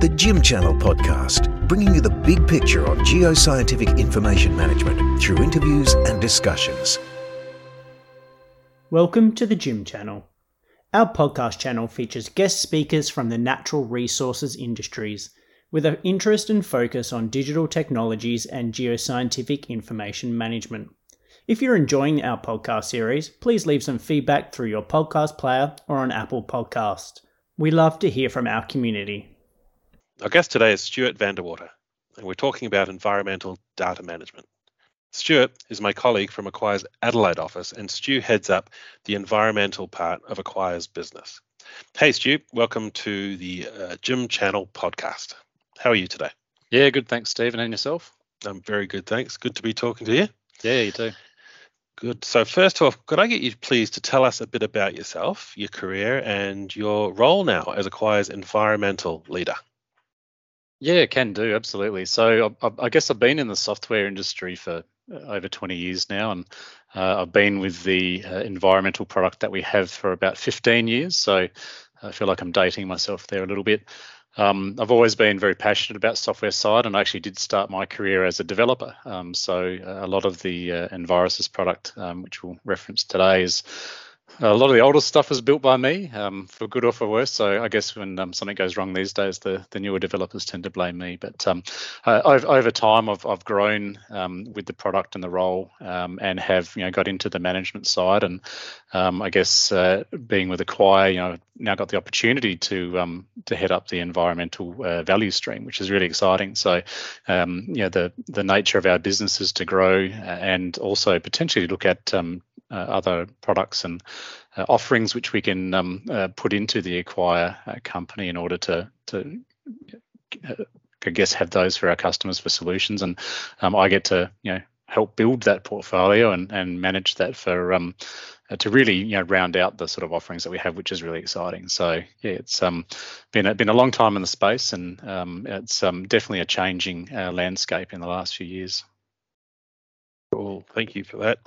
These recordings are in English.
the GIM Channel podcast, bringing you the big picture on geoscientific information management through interviews and discussions. Welcome to the GIM Channel. Our podcast channel features guest speakers from the natural resources industries with an interest and focus on digital technologies and geoscientific information management. If you're enjoying our podcast series, please leave some feedback through your podcast player or on Apple Podcast. We love to hear from our community. Our guest today is Stuart van de Water, and we're talking about environmental data management. Stuart is my colleague from acQuire's Adelaide office, and Stu heads up the environmental part of acQuire's business. Hey, Stu, welcome to the uh, GIM Channel podcast. How are you today? Yeah, good. Thanks, Stephen. And yourself? I'm very good, thanks. Good to be talking to you. Yeah, you too. Good. So, first off, could I get you please to tell us a bit about yourself, your career, and your role now as acQuire's environmental leader? Yeah, can do absolutely. So I, I, guess I've been in the software industry for uh, over 20 years now, and uh, I've been with the uh, environmental product that we have for about 15 years. So I feel like I'm dating myself there a little bit. Um, I've always been very passionate about software side, and I actually did start my career as a developer. Um, so a lot of the uh, Envirosys product, um, which we'll reference today, is a lot of the older stuff is built by me, um, for good or for worse. So I guess when um, something goes wrong these days, the, the newer developers tend to blame me. But um, uh, over, time, I've, I've grown um, with the product and the role, um, and have you know got into the management side. And um, I guess uh, being with acQuire, you know, now got the opportunity to to head up the environmental uh, value stream, which is really exciting. So you know the the nature of our business is to grow uh, and also potentially look at uh, other products and uh, offerings which we can um, uh, put into the acQuire company in order to to I guess have those for our customers for solutions, and um, I get to you know help build that portfolio and, and manage that for um, uh, to really you know round out the sort of offerings that we have, which is really exciting. So yeah, it's um, been a, been a long time in the space, and um, it's um, definitely a changing uh, landscape in the last few years. Cool, thank you for that.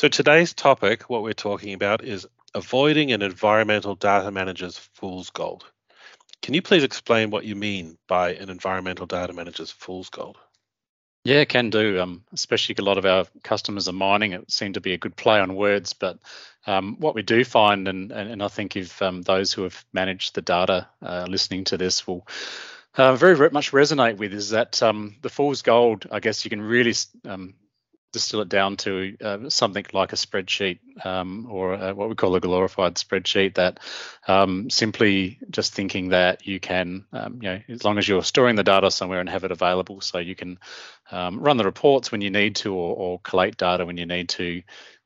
So today's topic, what we're talking about, is avoiding an environmental data manager's fool's gold. Can you please explain what you mean by an environmental data manager's fool's gold? Yeah, can do. Um, especially a lot of our customers are mining. It seemed to be a good play on words, but um, what we do find, and, and, and I think if um, those who have managed the data uh, listening to this will uh, very, very much resonate with, is that um, the fool's gold. I guess you can really um, distill it down to uh, something like a spreadsheet um, or a, what we call a glorified spreadsheet that um, simply just thinking that you can, um, you know, as long as you're storing the data somewhere and have it available so you can um, run the reports when you need to or, or collate data when you need to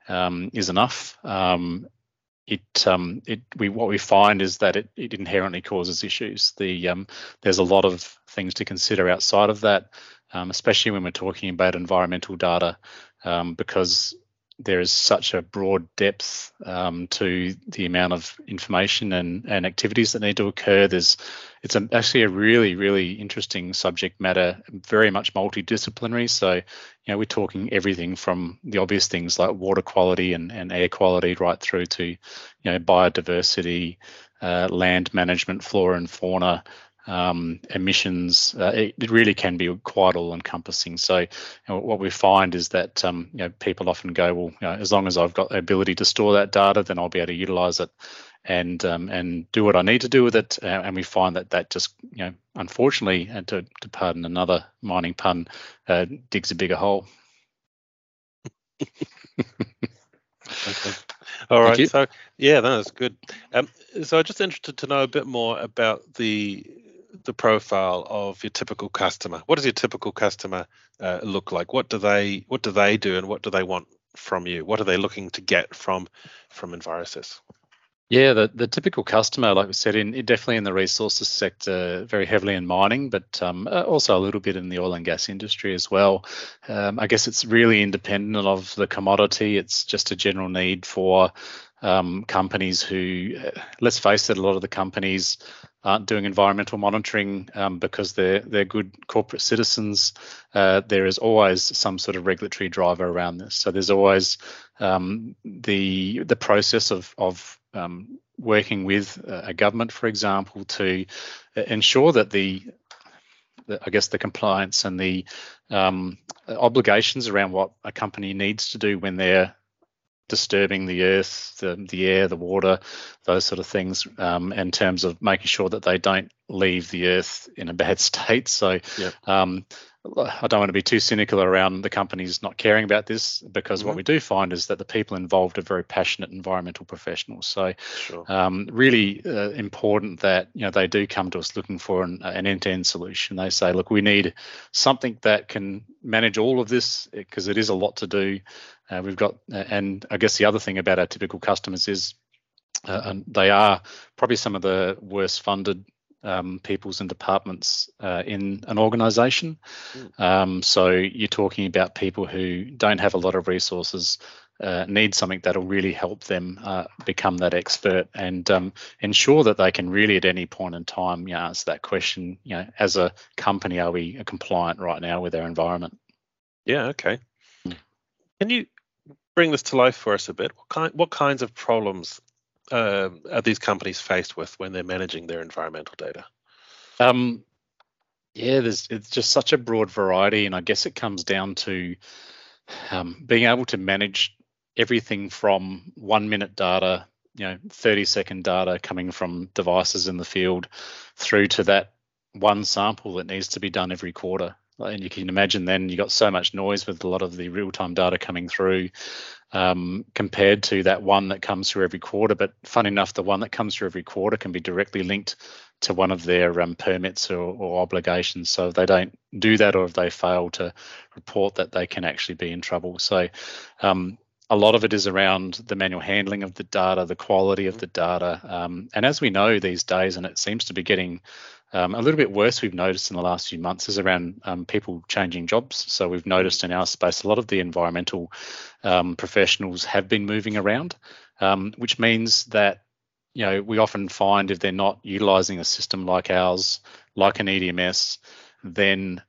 um, is enough. Um, it it we what we find is that it, it inherently causes issues. The there's a lot of things to consider outside of that um, especially when we're talking about environmental data, um, because there is such a broad depth um, to the amount of information and, and activities that need to occur. There's it's a, actually a really really interesting subject matter, very much multidisciplinary. So you know we're talking everything from the obvious things like water quality and, and air quality right through to you know biodiversity, uh, land management, flora and fauna, um, emissions. Uh, it, it, really can be quite all encompassing. So, you know, what we find is that um, you know, people often go, well, you know, as long as I've got the ability to store that data, then I'll be able to utilize it and um, and do what I need to do with it. Uh, and we find that that just, you know, unfortunately, and to, to pardon another mining pun, uh, digs a bigger hole. okay. All right. So yeah, that's good. Um, so I'm just interested to know a bit more about the the profile of your typical customer. What does your typical customer uh, look like? What do they what do they do, and what do they want from you? What are they looking to get from from Envirosys? Yeah, the, the typical customer, like we said, in definitely in the resources sector, very heavily in mining, but um, uh, also a little bit in the oil and gas industry as well. Um, I guess it's really independent of the commodity. It's just a general need for um, companies who, uh, let's face it, a lot of the companies aren't doing environmental monitoring um, because they're they're good corporate citizens. Uh, there is always some sort of regulatory driver around this. So there's always um, the the process of of um, working with a government, for example, to ensure that the the, I guess the compliance and the um, obligations around what a company needs to do when they're disturbing the earth, the, the air, the water, those sort of things, um, in terms of making sure that they don't leave the earth in a bad state. So, yep. um, I don't want to be too cynical around the companies not caring about this because mm-hmm. what we do find is that the people involved are very passionate environmental professionals. So, sure. um, really uh, important that you know they do come to us looking for an, an, end-to-end solution. They say, look, we need something that can manage all of this because it is a lot to do. Uh, we've got, uh, and I guess the other thing about our typical customers is uh, and they are probably some of the worst funded um, peoples and departments uh, in an organization. Mm. Um, so you're talking about people who don't have a lot of resources, uh, need something that'll really help them uh, become that expert and um, ensure that they can really at any point in time you know, answer that question, you know, as a company, are we compliant right now with our environment? Yeah, okay. Can you bring this to life for us a bit? What kind, what kinds of problems uh, are these companies faced with when they're managing their environmental data? Um, yeah, there's it's just such a broad variety, and I guess it comes down to um, being able to manage everything from one minute data, you know, 30 second data coming from devices in the field, through to that one sample that needs to be done every quarter. And you can imagine then you got so much noise with a lot of the real time data coming through um, compared to that one that comes through every quarter. But fun enough, the one that comes through every quarter can be directly linked to one of their um, permits or, or, obligations. So if they don't do that or if they fail to report that, they can actually be in trouble. So um, a lot of it is around the manual handling of the data, the quality of the data. Um, and as we know these days, and it seems to be getting um, a little bit worse, we've noticed in the last few months, is around um, people changing jobs. So we've noticed in our space a lot of the environmental um, professionals have been moving around, um, which means that you know we often find if they're not utilizing a system like ours, like an EDMS, then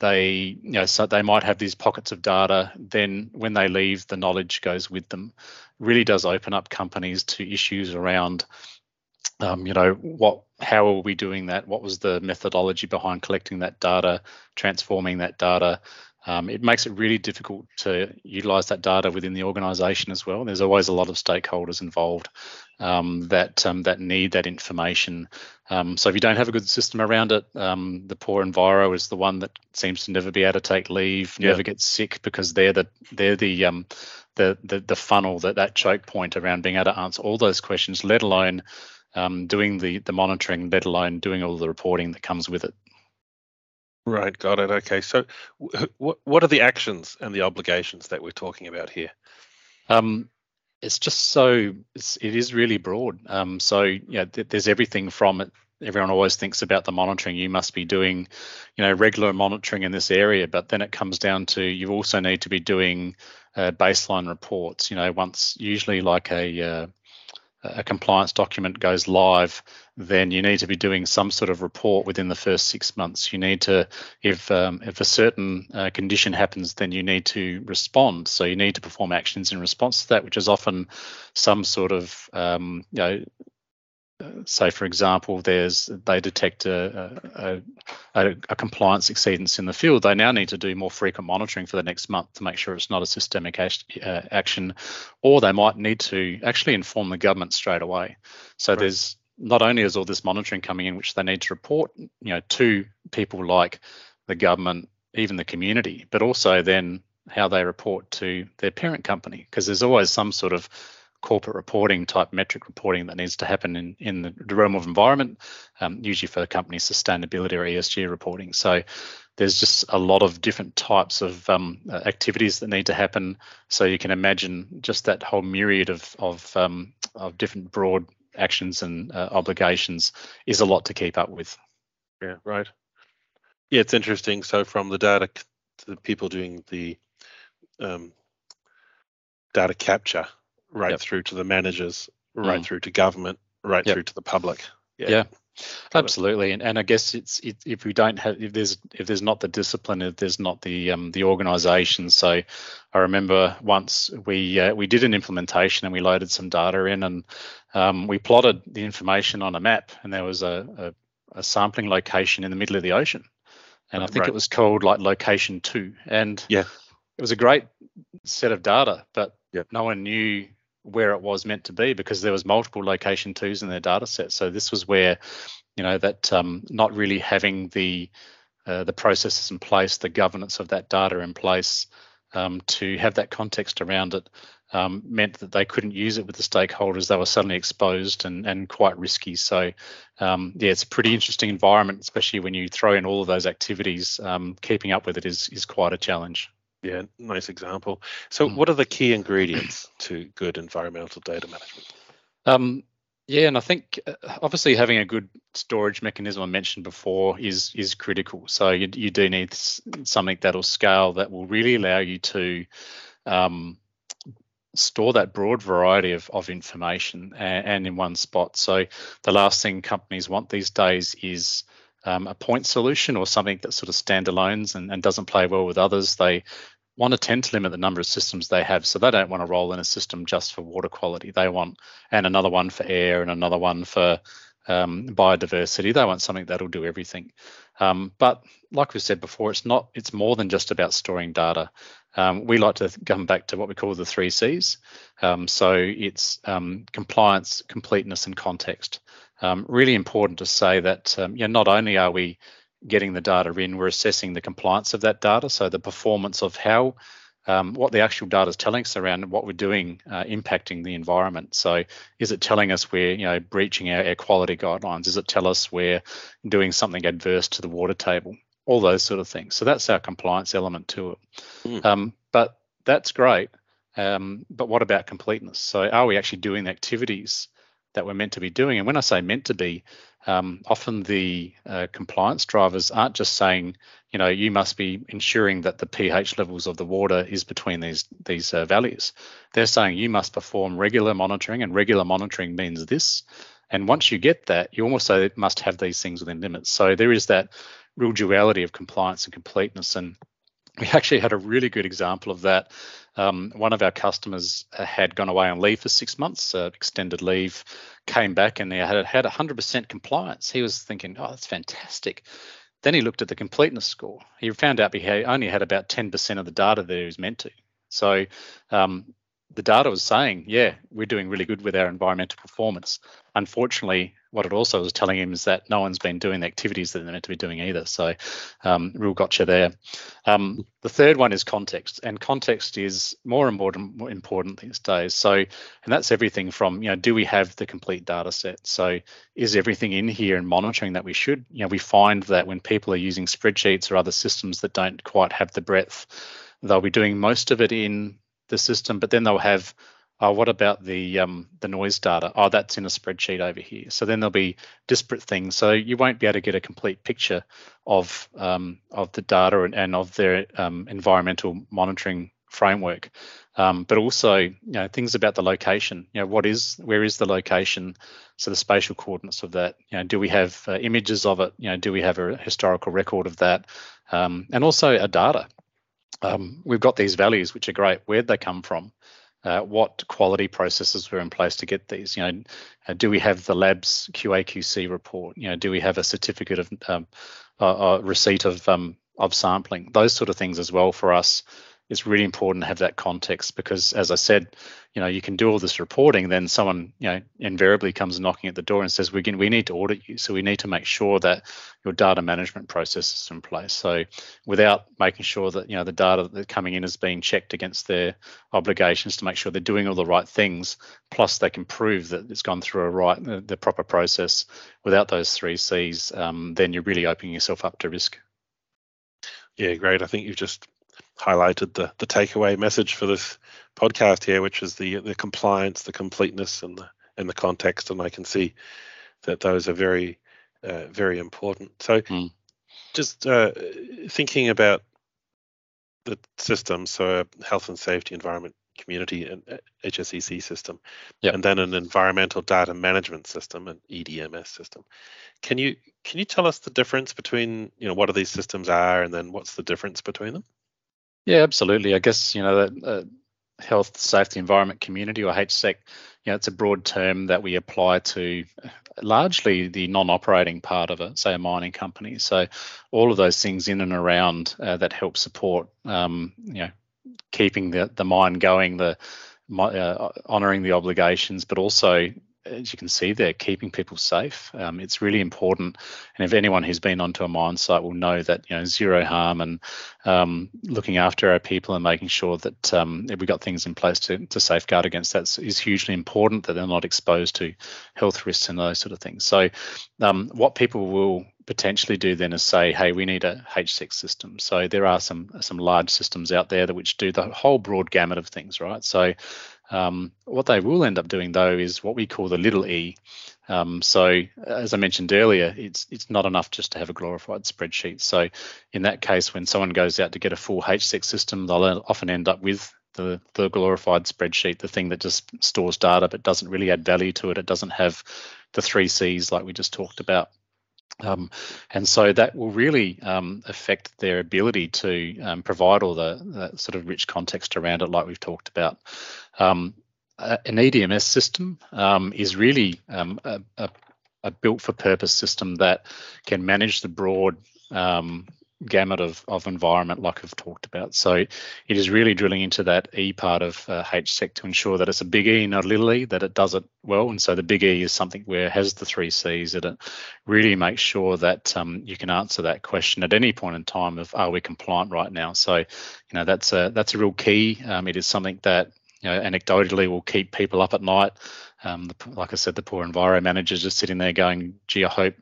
they you know so they might have these pockets of data then when they leave the knowledge goes with them. Really does open up companies to issues around um, you know what how are we doing that? What was the methodology behind collecting that data transforming that data? Um, it makes it really difficult to utilize that data within the organization as well. There's always a lot of stakeholders involved um, that um, that need that information um, so if you don't have a good system around it um, the poor enviro is the one that seems to never be able to take leave yeah. never get sick because they're the they're the um, the, the the funnel that that choke point around being able to answer all those questions let alone um, doing the the monitoring, let alone doing all the reporting that comes with it. Right, got it. Okay, so what what are the actions and the obligations that we're talking about here? Um, it's just so it's, it is really broad. Um, so yeah, th- there's everything from it. Everyone always thinks about the monitoring. You must be doing, you know, regular monitoring in this area, but then it comes down to you also need to be doing uh, baseline reports. You know, once usually like a uh, a compliance document goes live, then you need to be doing some sort of report within the first six months. You need to, if um, if a certain uh, condition happens, then you need to respond. So you need to perform actions in response to that, which is often some sort of um, you know say for example there's they detect a, a, a, a, compliance exceedance in the field they now need to do more frequent monitoring for the next month to make sure it's not a systemic uh, action or they might need to actually inform the government straight away so right. there's not only is all this monitoring coming in which they need to report you know to people like the government even the community but also then how they report to their parent company because there's always some sort of corporate reporting type metric reporting that needs to happen in, in the realm of environment, um, usually for the company sustainability or ESG reporting. So there's just a lot of different types of um, uh, activities that need to happen. So you can imagine just that whole myriad of of, um, of different broad actions and uh, obligations is a lot to keep up with. Yeah, right. Yeah, it's interesting. So from the data, the people doing the um, data capture right yep. through to the managers, right mm. through to government, right yep. through to the public. Yeah. yeah. Absolutely, and and I guess it's it, if we don't have if there's if there's not the discipline, if there's not the um, the organisation. So, I remember once we uh, we did an implementation and we loaded some data in and um, we plotted the information on a map and there was a, a, a sampling location in the middle of the ocean, and I think right. it was called like Location Two, and yeah, it was a great set of data, but yep. no one knew where it was meant to be because there was multiple location twos in their data set. So this was where, you know, that um, not really having the uh, the processes in place, the governance of that data in place, um, to have that context around it um, meant that they couldn't use it with the stakeholders. They were suddenly exposed and, and quite risky. So, um, yeah, it's a pretty interesting environment, especially when you throw in all of those activities. Um, keeping up with it is is quite a challenge. Yeah, nice example. So, mm. what are the key ingredients to good environmental data management? Um, yeah, and I think uh, obviously having a good storage mechanism I mentioned before is is critical. So you you do need something that'll scale that will really allow you to um, store that broad variety of, of information and, and, in one spot. So the last thing companies want these days is um, a point solution or something that sort of standalones and, and doesn't play well with others. They want to tend to limit the number of systems they have. So they don't want to roll in a system just for water quality. They want and another one for air and another one for um, biodiversity. They want something that'll do everything. Um, but like we said before, it's not. It's more than just about storing data. Um, we like to come back to what we call the three C's. Um, so it's um, compliance, completeness, and context. Um, really important to say that um, you know, not only are we getting the data in, we're assessing the compliance of that data, so the performance of how um, what the actual data is telling us around what we're doing uh, impacting the environment. So, is it telling us we're you know breaching our air quality guidelines? Is it tell us we're doing something adverse to the water table? All those sort of things. So that's our compliance element to it. Mm. Um, but that's great. Um, but what about completeness? So, are we actually doing the activities that we're meant to be doing. And when I say meant to be, um, often the uh, compliance drivers aren't just saying, you know, you must be ensuring that the pH levels of the water is between these these uh, values. They're saying you must perform regular monitoring, and regular monitoring means this. And once you get that, you also must have these things within limits. So there is that real duality of compliance and completeness. And we actually had a really good example of that um, one of our customers had gone away on leave for six months, uh, extended leave, came back and he had had 100% compliance. He was thinking, oh, that's fantastic. Then he looked at the completeness score. He found out he only had about 10% of the data that he was meant to. So um, the data was saying, yeah, we're doing really good with our environmental performance. Unfortunately, what it also was telling him is that no one's been doing the activities that they're meant to be doing either. So, um, real gotcha there. Um, the third one is context, and context is more important more important these days. So, and that's everything from you know, do we have the complete data set? So, is everything in here and monitoring that we should? You know, we find that when people are using spreadsheets or other systems that don't quite have the breadth, they'll be doing most of it in the system, but then they'll have, oh, what about the um, the noise data? Oh, that's in a spreadsheet over here. So then there'll be disparate things. So you won't be able to get a complete picture of um, of the data and, and of their um, environmental monitoring framework. Um, but also, you know, things about the location. You know, what is, where is the location? So the spatial coordinates of that. You know, do we have uh, images of it? You know, do we have a historical record of that? Um, and also a data um, we've got these values which are great. Where'd they come from? Uh, what quality processes were in place to get these? You know, uh, do we have the lab's QA/QC report? You know, do we have a certificate of um, uh, receipt of um, of sampling? Those sort of things as well for us it's really important to have that context because as i said you know you can do all this reporting then someone you know invariably comes knocking at the door and says we can we need to audit you. So we need to make sure that your data management process is in place. So without making sure that you know the data that's coming in is being checked against their obligations to make sure they're doing all the right things plus they can prove that it's gone through a right the, the proper process without those three c's um, then you're really opening yourself up to risk. Yeah great. I think you've just highlighted the the takeaway message for this podcast here, which is the the compliance, the completeness, and the and the context. And I can see that those are very uh, very important. So, mm. just uh, thinking about the system, so a health and safety, environment, community, and HSEC uh, system, yep. and then an environmental data management system, an EDMS system. Can you can you tell us the difference between you know what are these systems are, and then what's the difference between them? Yeah, absolutely. I guess you know that uh, health, safety, environment, community, or HSEC. You know, it's a broad term that we apply to largely the non-operating part of it, say a mining company. So all of those things in and around uh, that help support, um, you know, keeping the the mine going, the uh, honouring the obligations, but also as you can see there, keeping people safe. Um, it's really important. And if anyone who's been onto a mine site will know that you know zero harm and um, looking after our people and making sure that um, we've got things in place to, to safeguard against that is hugely important. That they're not exposed to health risks and those sort of things. So, um, what people will potentially do then is say, hey, we need a HSEC system. So there are some some large systems out there that which do the whole broad gamut of things, right? So um, what they will end up doing though is what we call the little e. Um, so as I mentioned earlier, it's it's not enough just to have a glorified spreadsheet. So in that case, when someone goes out to get a full HSEC system, they'll often end up with the, the glorified spreadsheet, the thing that just stores data but doesn't really add value to it. It doesn't have the three C's like we just talked about. Um, and so that will really um, affect their ability to um, provide all the, sort of rich context around it, like we've talked about. Um, an EDMS system um, is really um, a, a, a built for purpose system that can manage the broad gamut of, of environment like I've talked about. So it is really drilling into that E part of uh, HSEC to ensure that it's a big E, not a little e, that it does it well. And so the big E is something where it has the three C's, that it really makes sure that um, you can answer that question at any point in time of are we compliant right now? So, you know, that's a that's a real key. Um, it is something that you know, anecdotally will keep people up at night. Um, the, like I said, the poor enviro managers just sitting there going, gee, I hope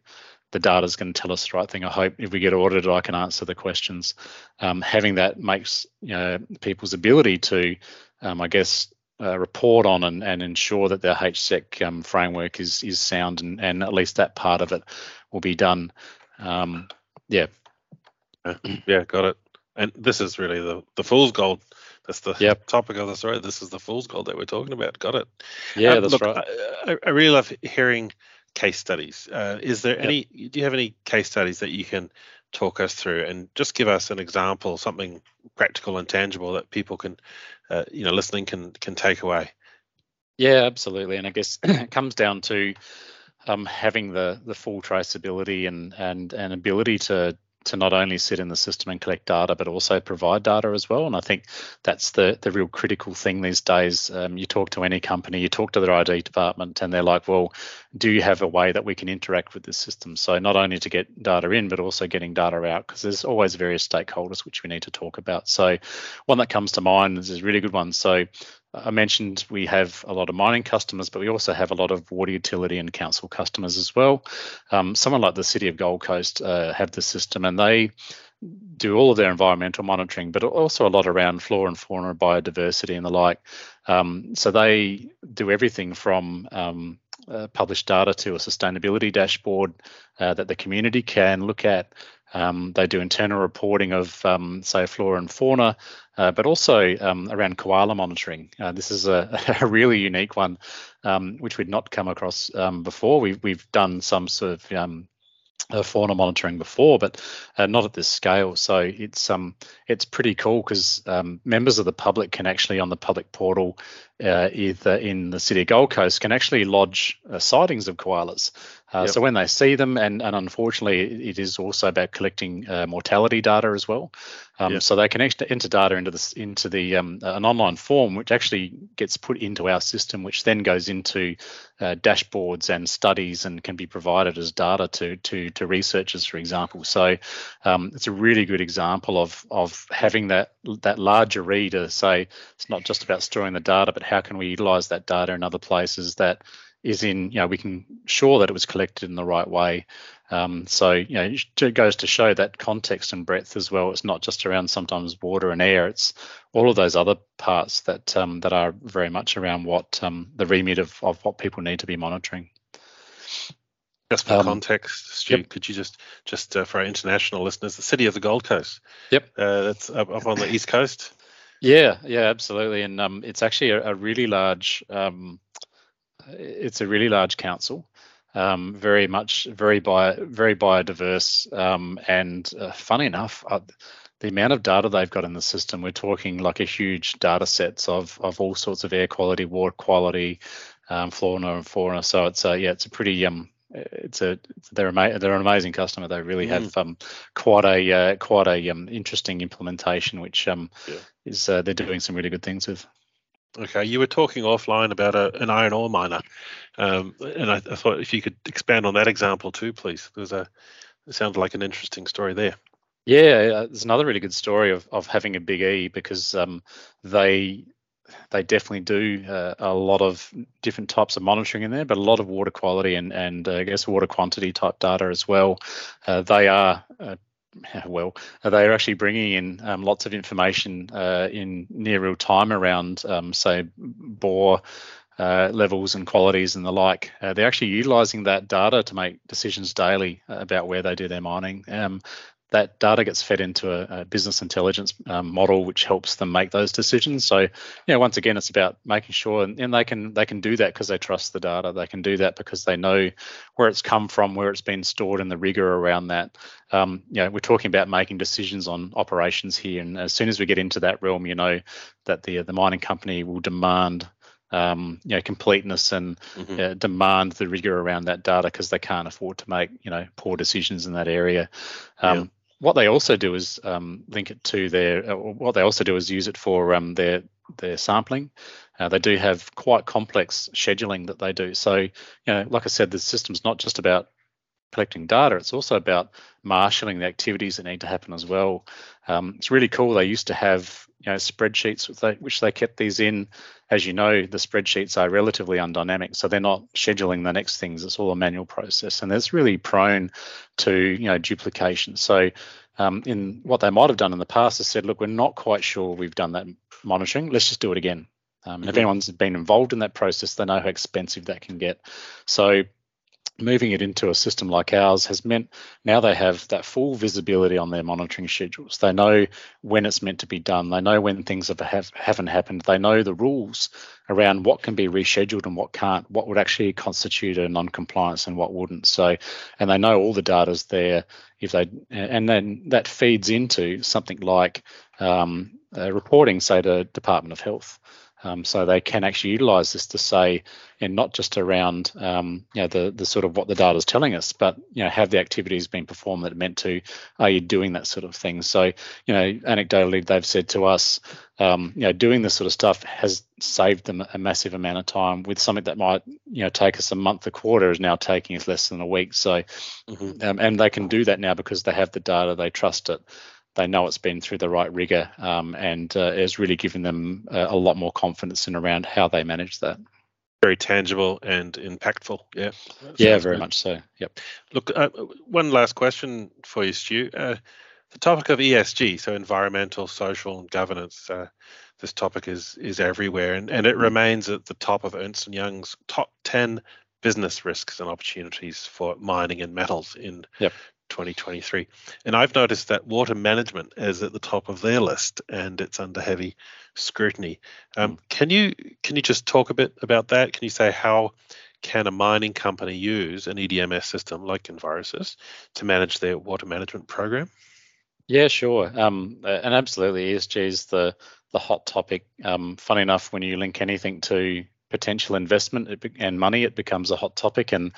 the data is going to tell us the right thing. I hope if we get audited, I can answer the questions. Um, having that makes you know people's ability to, um, I guess, uh, report on and, and ensure that their HSEC um, framework is is sound and, and at least that part of it will be done. Um, yeah. Yeah, got it. And this is really the the fool's gold. That's the yep. topic of the story. This is the fool's gold that we're talking about. Got it. Yeah, um, that's look, right. I, I really love hearing case studies. Uh, is there yep. any? Do you have any case studies that you can talk us through and just give us an example, something practical and tangible that people can, uh, you know, listening can can take away? Yeah, absolutely. And I guess it comes down to um, having the the full traceability and and and ability to to not only sit in the system and collect data, but also provide data as well. And I think that's the the real critical thing these days. Um, you talk to any company, you talk to their ID department, and they're like, "Well, do you have a way that we can interact with this system?" So not only to get data in, but also getting data out, because there's always various stakeholders which we need to talk about. So one that comes to mind is a really good one. So I mentioned we have a lot of mining customers, but we also have a lot of water utility and council customers as well. Um, someone like the City of Gold Coast uh, have the system, and they do all of their environmental monitoring, but also a lot around flora and fauna, biodiversity, and the like. Um, so they do everything from um, uh, publish data to a sustainability dashboard uh, that the community can look at. Um, they do internal reporting of, um, say, flora and fauna, uh, but also um, around koala monitoring. Uh, this is a, a, really unique one, um, which we'd not come across um, before. We've, we've done some sort of um, uh, fauna monitoring before, but uh, not at this scale. So it's um it's pretty cool because um, members of the public can actually on the public portal, uh, either in the city of Gold Coast, can actually lodge uh, sightings of koalas. Uh, yep. So when they see them, and, and unfortunately, it is also about collecting uh, mortality data as well. Um, yep. So they can actually enter data into this into the um, an online form, which actually gets put into our system, which then goes into uh, dashboards and studies, and can be provided as data to to to researchers, for example. So um, it's a really good example of of having that that larger reader say it's not just about storing the data, but how can we utilize that data in other places that is in, you know, we can sure that it was collected in the right way. Um, so, you know, it goes to show that context and breadth as well. It's not just around sometimes water and air. It's all of those other parts that um, that are very much around what um, the remit of, of what people need to be monitoring. Just for um, context, Stu, yep. could you just just uh, for our international listeners, the city of the Gold Coast. Yep, uh, that's up, up, on the east coast. Yeah, yeah, absolutely, and um, it's actually a, a really large um, it's a really large council, um, very much very bio, very biodiverse, um, and uh, funny enough, uh, the amount of data they've got in the system, we're talking like a huge data sets of of all sorts of air quality, water quality, um, fauna and fauna. So it's a, yeah, it's a pretty um it's a they're ama- they're an amazing customer. They really mm. have um, quite a uh, quite a um, interesting implementation, which um, yeah. is uh, they're doing some really good things with. Okay, you were talking offline about a, an iron ore miner, um, and I, I, thought if you could expand on that example too, please. There's a it sounded like an interesting story there. Yeah, uh, there's another really good story of of having a big E because um, they they definitely do uh, a lot of different types of monitoring in there, but a lot of water quality and and uh, I guess water quantity type data as well. Uh, they are uh, well, they are actually bringing in um, lots of information uh, in near real time around, um, say, bore. Uh, levels and qualities and the like. Uh, they're actually utilizing that data to make decisions daily about where they do their mining. Um, that data gets fed into a, a business intelligence um, model which helps them make those decisions so you know once again it's about making sure and, and they can they can do that because they trust the data they can do that because they know where it's come from where it's been stored and the rigor around that um, you know we're talking about making decisions on operations here and as soon as we get into that realm you know that the the mining company will demand um, you know, completeness and mm-hmm. uh, demand the rigor around that data because they can't afford to make, you know, poor decisions in that area. Um, what they also do is um, link it to their. Uh, what they also do is use it for um, their their sampling. Uh, they do have quite complex scheduling that they do. So, you know, like I said, the system's not just about collecting data; it's also about marshalling the activities that need to happen as well. Um, it's really cool. They used to have you know spreadsheets which they, which they kept these in. As you know, the spreadsheets are relatively undynamic, so they're not scheduling the next things. It's all a manual process, and it's really prone to you know duplication. So, um, in what they might have done in the past is said, look, we're not quite sure we've done that monitoring. Let's just do it again. Um, mm-hmm. If anyone's been involved in that process, they know how expensive that can get. So moving it into a system like ours has meant now they have that full visibility on their monitoring schedules. They know when it's meant to be done. They know when things have, have haven't happened. They know the rules around what can be rescheduled and what can't. What would actually constitute a non-compliance and what wouldn't. So, and they know all the data's there. If they and then that feeds into something like um, uh, reporting, say to Department of Health. Um, so they can actually utilize this to say, and not just around um, you know the the sort of what the data is telling us, but you know have the activities been performed that are meant to? Are you doing that sort of thing? So you know anecdotally they've said to us, um, you know doing this sort of stuff has saved them a massive amount of time with something that might you know take us a month a quarter is now taking us less than a week. So mm-hmm. Um, and they can do that now because they have the data, they trust it they know it's been through the right rigor um, and uh, has really given them a, a lot more confidence in around how they manage that very tangible and impactful. Yeah. Yeah, very good. much so. Yep. Look, uh, one last question for you, Stu. Uh, the topic of ESG, so environmental, social, and governance. Uh, this topic is is everywhere, and, and it mm. remains at the top of Ernst and Young's top ten business risks and opportunities for mining and metals in yep. 2023. And I've noticed that water management is at the top of their list and it's under heavy scrutiny. Um, mm. Can you can you just talk a bit about that? Can you say how can a mining company use an EDMS system like Envirosys to manage their water management program? Yeah, sure. Um, and absolutely, ESG is the the hot topic. Um, funny enough, when you link anything to potential investment and money, it becomes a hot topic. And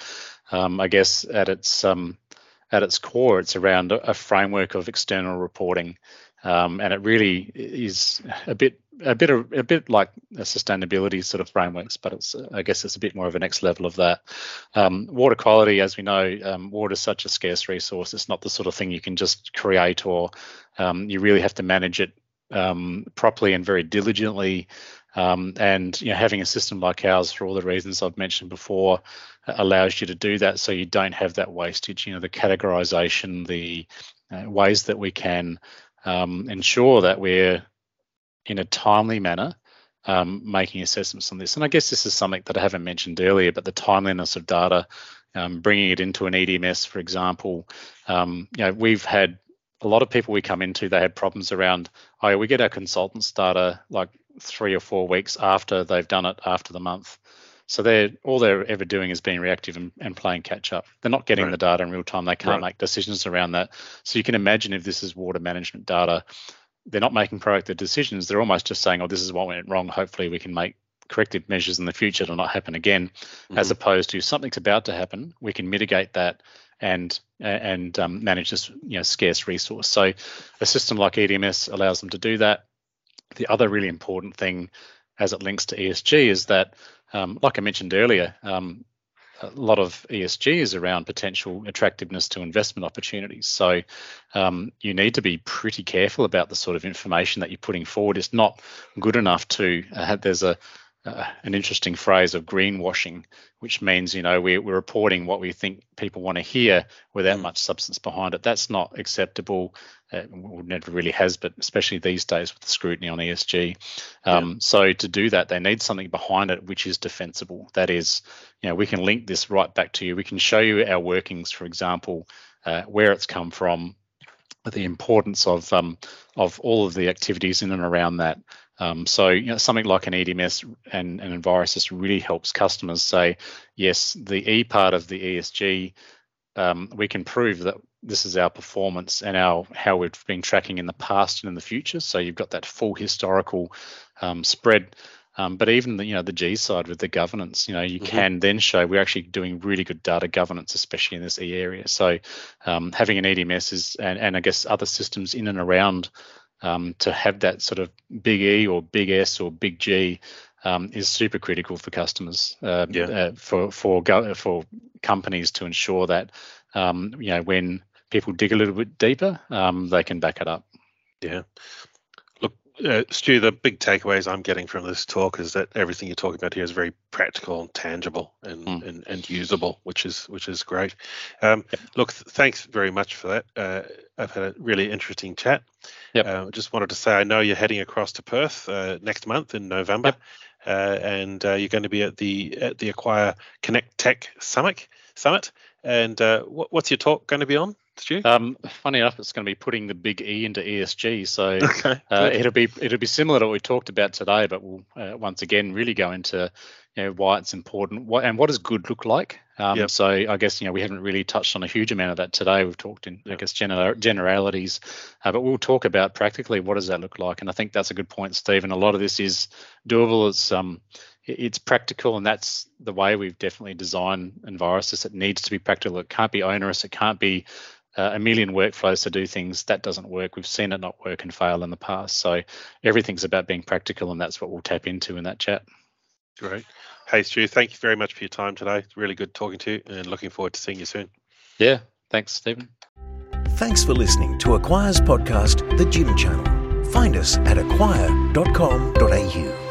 um, I guess at its um, at its core, it's around a, framework of external reporting, um, and it really is a bit a bit of, a bit like a sustainability sort of frameworks, but it's I guess it's a bit more of a next level of that. Um, water quality, as we know, um, water is such a scarce resource. It's not the sort of thing you can just create, or um, you really have to manage it um, properly and very diligently. Um, and you know, having a system like ours, for all the reasons I've mentioned before, allows you to do that, so you don't have that wastage. You know, the categorization, the uh, ways that we can um, ensure that we're in a timely manner um, making assessments on this. And I guess this is something that I haven't mentioned earlier, but the timeliness of data, um, bringing it into an EDMS, for example, um, you know, we've had a lot of people we come into, they had problems around, oh, we get our consultants data like three or four weeks after they've done it after the month. So they're all they're ever doing is being reactive and, and playing catch up. They're not getting right. the data in real time. They can't right. make decisions around that. So you can imagine if this is water management data, they're not making proactive decisions. They're almost just saying, "Oh, this is what went wrong. Hopefully, we can make corrective measures in the future to not happen again, mm-hmm. as opposed to something's about to happen. We can mitigate that and and um, manage this you know scarce resource. So a system like EDMS allows them to do that. The other really important thing, as it links to ESG, is that, um, like I mentioned earlier, um, a lot of ESG is around potential attractiveness to investment opportunities. So um, you need to be pretty careful about the sort of information that you're putting forward. It's not good enough to uh, there's a uh, an interesting phrase of greenwashing, which means you know we're, we're reporting what we think people want to hear without mm. much substance behind it. That's not acceptable. Uh, never really has, but especially these days with the scrutiny on ESG. Um, yeah. So to do that, they need something behind it which is defensible. That is, you know, we can link this right back to you. We can show you our workings, for example, uh, where it's come from, the importance of um, of all of the activities in and around that. Um, so you know, something like an EDMS and, and Envirosys really helps customers say, yes, the E part of the ESG, um, we can prove that this is our performance and our how we've been tracking in the past and in the future. So you've got that full historical um, spread. Um, but even the you know the G side with the governance, you know, you mm-hmm. can then show we're actually doing really good data governance, especially in this E area. So um, having an EDMS is and, and I guess other systems in and around um, to have that sort of big E or big S or big G um, is super critical for customers, uh, yeah. uh, for for go- for companies to ensure that um, you know when people dig a little bit deeper, um, they can back it up. Yeah, uh, Stu, the big takeaways I'm getting from this talk is that everything you're talking about here is very practical and tangible and, mm. and, and, usable, which is which is great. Um, yep. Look, th- thanks very much for that. Uh, I've had a really interesting chat. Yep. Uh, just wanted to say I know you're heading across to Perth uh, next month in November, yep. Uh, and uh, you're going to be at the at the acQuire Connect Tech Summit. Summit, and what, what's your talk going to be on? Um, funny enough, it's going to be putting the big E into ESG, so okay, uh, it'll be it'll be similar to what we talked about today, but we'll uh, once again really go into you know why it's important, what and what does good look like. Um, yep. So I guess you know we haven't really touched on a huge amount of that today. We've talked in yep. I guess gener- generalities, uh, but we'll talk about practically what does that look like, and I think that's a good point, Stephen. A lot of this is doable. It's um it's practical and that's the way we've definitely designed Envirosys. It needs to be practical. It can't be onerous. It can't be uh, a million workflows to do things. That doesn't work. We've seen it not work and fail in the past. So everything's about being practical and that's what we'll tap into in that chat. Great. Hey stu thank you very much for your time today. It's really good talking to you and looking forward to seeing you soon. Yeah. Thanks stephen. Thanks for listening to acQuire's podcast the GIM channel. Find us at acquire.com.au